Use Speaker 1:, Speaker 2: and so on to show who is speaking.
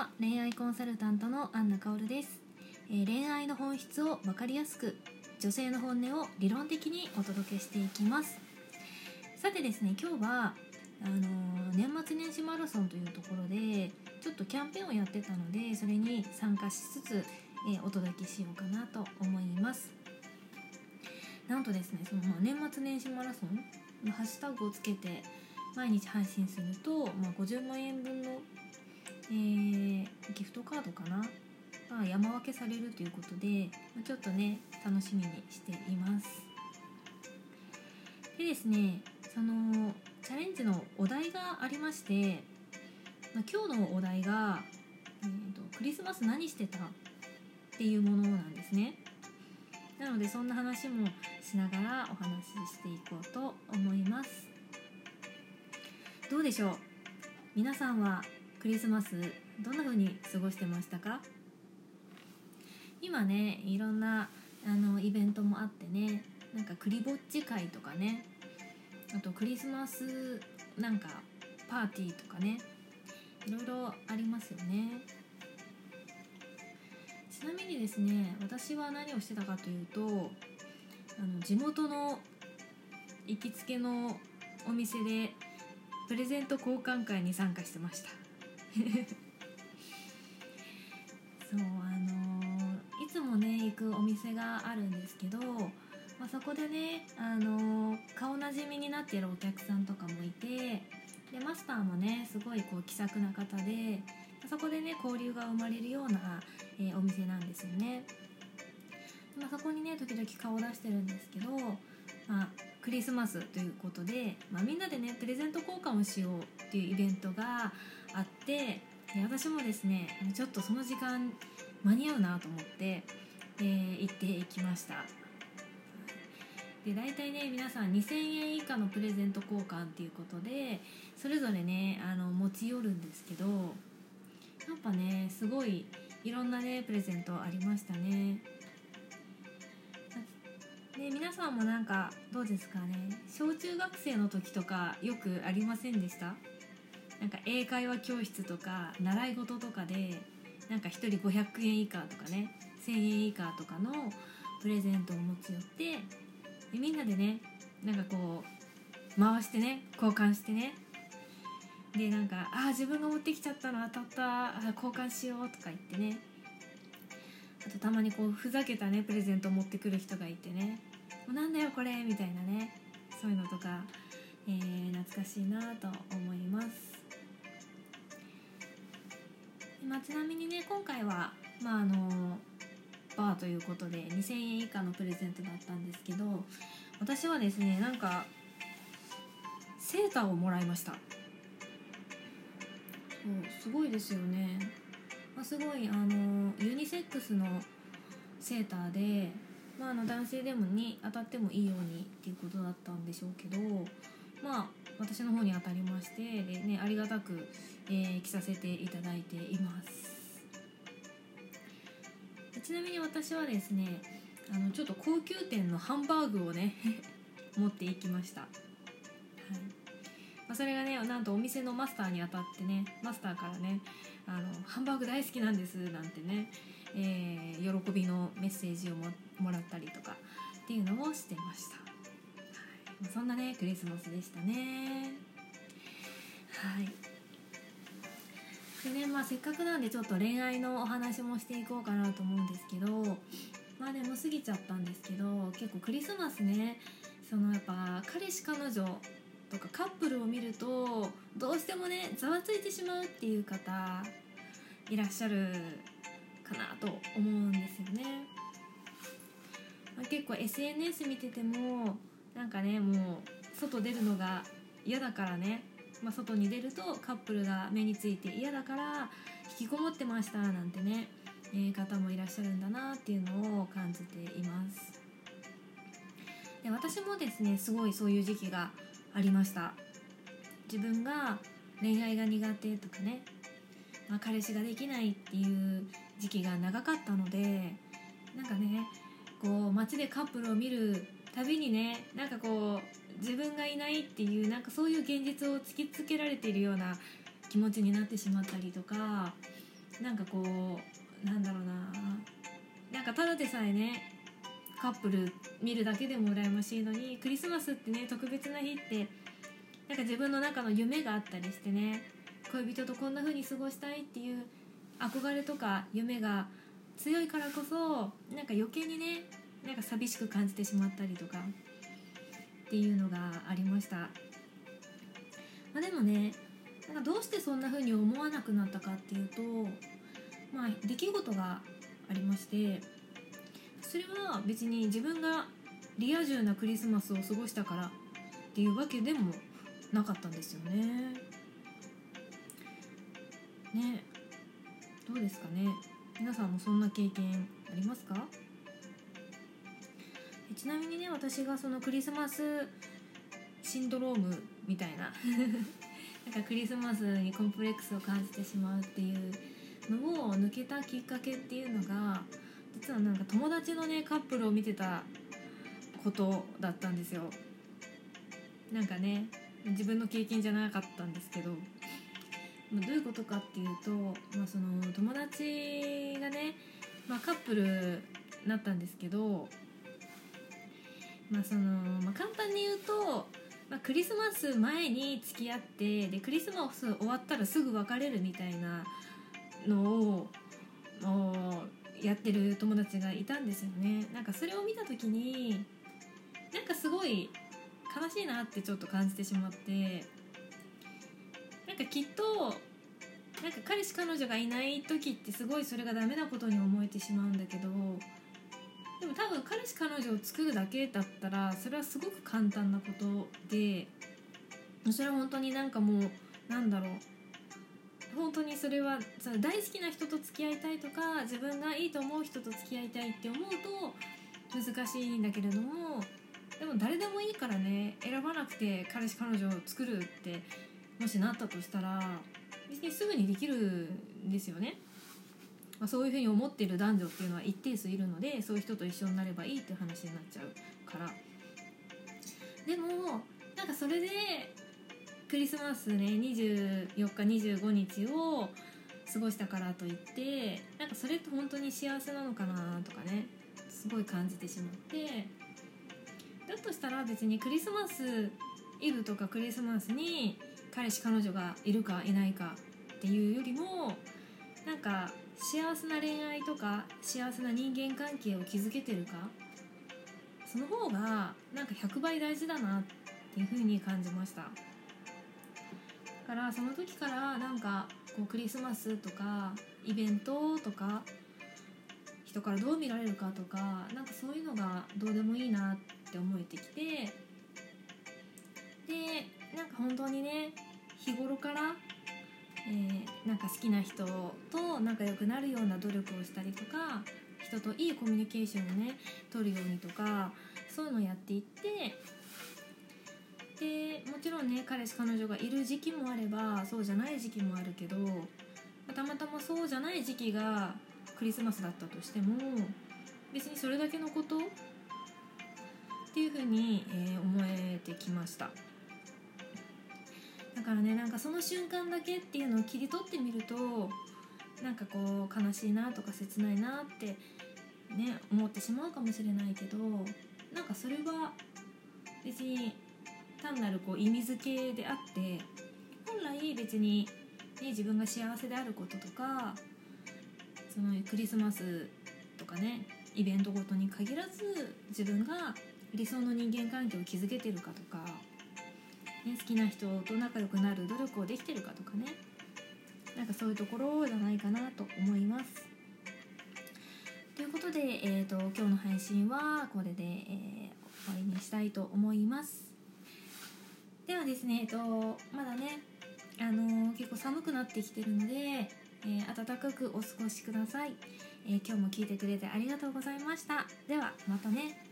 Speaker 1: は恋愛コンサルタントのアンナカオルです、えー恋愛の本質を分かりやすく女性の本音を理論的にお届けしていきます。さてですね今日はあのー年末年始マラソンというところでちょっとキャンペーンをやってたのでそれに参加しつつ、えーお届けしようかなと思います。なんとですねその、まあ、年末年始マラソンのハッシュタグをつけて毎日配信すると、まあ、50万円分の、えーギフトカードかな、まあ、山分けされるということで、ちょっとね楽しみにしています。でですねそのチャレンジのお題がありまして、まあ、今日のお題が、えーと「クリスマス何してた?」っていうものなんですね。なのでそんな話もしながらお話ししていこうと思います。どうでしょう？皆さんはクリスマスどんな風に過ごしてましたか？今ねいろんなあのイベントもあってねなんかクリぼっち会とかねあとクリスマスなんかパーティーとかねいろいろありますよね。ちなみにですね私は何をしてたかというとあの地元の行きつけのお店でプレゼント交換会に参加してました。そうあのいつもね行くお店があるんですけど、まあ、そこでねあの顔なじみになってるお客さんとかもいてでマスターもねすごいこう気さくな方でそこでね交流が生まれるような、えーお店なんですよね。まあ、そこにね時々顔出してるんですけど、まあ、クリスマスということで、まあ、みんなでねプレゼント交換をしようっていうイベントがあって私もですねちょっとその時間間に合うなと思って、えー行っていきました。で大体ね皆さん2000円以下のプレゼント交換っていうことでそれぞれねあの持ち寄るんですけどやっぱねすごいいろんなねプレゼントありましたね。で皆さんもなんかどうですかね？小中学生の時とかよくありませんでした？なんか英会話教室とか習い事とかでなんか1人500円以下とかね1000円以下とかのプレゼントを持ち寄ってでみんなでねなんかこう回してね交換してね。でなんか「あー自分が持ってきちゃったの当たったあ交換しよう」とか言ってね。あとたまにこうふざけたねプレゼントを持ってくる人がいてね「もうなんだよこれ」みたいなね。そういうのとか、えー懐かしいなと思います、まあ、ちなみにね今回はまああのバーということで2000円以下のプレゼントだったんですけど私はですねなんかセーターをもらいました。そうすごいですよね、まあ、すごいあのユニセックスのセーターで、まあ、あの男性でもに当たってもいいようにっていうことだったんでしょうけどまあ私の方に当たりましてで、ね、ありがたく、えー着させていただいています。ちなみに私はですねあのちょっと高級店のハンバーグをね 持っていきました、はい。まあ、それがねなんとお店のマスターに当たってねマスターからねあの「ハンバーグ大好きなんです」なんてね、えー喜びのメッセージをももらったりとかっていうのをしてました、そんなねクリスマスでしたね。はい。でねまあせっかくなんでちょっと恋愛のお話もしていこうかなと思うんですけどまあでも過ぎちゃったんですけど結構クリスマスねそのやっぱ彼氏彼女とかカップルを見るとどうしてもねざわついてしまうっていう方いらっしゃるかなと思うんですよね、まあ、結構 SNS 見ててもなんかねもう外出るのが嫌だからね、まあ、外に出るとカップルが目について嫌だから引きこもってましたなんてね、えー方もいらっしゃるんだなっていうのを感じています。で私もですねすごいそういう時期がありました。自分が恋愛が苦手とかね、まあ、彼氏ができないっていう時期が長かったのでなんかねこう街でカップルを見るたびにねなんかこう自分がいないっていうなんかそういう現実を突きつけられているような気持ちになってしまったりとかなんかこうなんだろうななんかただでさえねカップル見るだけでも羨ましいのにクリスマスってね特別な日ってなんか自分の中の夢があったりしてね恋人とこんな風に過ごしたいっていう憧れとか夢が強いからこそなんか余計にねなんか寂しく感じてしまったりとかっていうのがありました、まあ、でもねなんかどうしてそんな風に思わなくなったかっていうとまあ出来事がありましてそれは別に自分がリア充なクリスマスを過ごしたからっていうわけでもなかったんですよね。ねどうですかね。皆さんもそんな経験ありますか？ちなみにね私がそのクリスマスシンドロームみたいな なんかクリスマスにコンプレックスを感じてしまうっていうのを抜けたきっかけっていうのが実はなんか友達のねカップルを見てたことだったんですよ。なんかね自分の経験じゃなかったんですけど、ま、どういうことかっていうと、まあ、その友達がね、まあ、カップルなったんですけど、まあそのまあ、簡単に言うと、まあ、クリスマス前に付き合ってでクリスマス終わったらすぐ別れるみたいなのをやってる友達がいたんですよね。なんかそれを見た時になんかすごい悲しいなってちょっと感じてしまってなんかきっとなんか彼氏彼女がいない時ってすごいそれがダメなことに思えてしまうんだけどでも多分彼氏彼女を作るだけだったらそれはすごく簡単なことでそれは本当になんかもうなんだろう本当にそれはその大好きな人と付き合いたいとか自分がいいと思う人と付き合いたいって思うと難しいんだけれどもでも誰でもいいからね選ばなくて彼氏彼女を作るってもしなったとしたら別にすぐにできるんですよね。まあ、そういうふうに思っている男女っていうのは一定数いるのでそういう人と一緒になればいいっていう話になっちゃうから。でもなんかそれでクリスマスね24日25日を過ごしたからといってなんかそれって本当に幸せなのかなとかねすごい感じてしまって。だとしたら別にクリスマスイブとかクリスマスに彼氏彼女がいるかいないかっていうよりもなんか幸せな恋愛とか幸せな人間関係を築けてるか？その方がなんか100倍大事だなっていうふうに感じました。だからその時からなんかこうクリスマスとかイベントとか人からどう見られるかとかなんかそういうのがどうでもいいなって思えてきてでなんか本当にね日頃からえー、なんか好きな人と仲良くなるような努力をしたりとか人といいコミュニケーションをね取るようにとかそういうのをやっていってでもちろんね彼氏彼女がいる時期もあればそうじゃない時期もあるけどたまたまそうじゃない時期がクリスマスだったとしても別にそれだけのことっていうふうに、えー、思えてきました。だからねなんかその瞬間だけっていうのを切り取ってみるとなんかこう悲しいなとか切ないなってね思ってしまうかもしれないけどなんかそれは別に単なるこう意味付けであって本来別に、ね、自分が幸せであることとかそのクリスマスとかねイベントごとに限らず自分が理想の人間関係を築けてるかとかね、好きな人と仲良くなる努力をできてるかとかねなんかそういうところじゃないかなと思います。ということで、えーと、今日の配信はこれで、えー、終わりにしたいと思います。ではですね、えーと、まだね、あのー、結構寒くなってきてるので、えー、暖かくお過ごしください、え今日も聞いてくれてありがとうございました。ではまたね。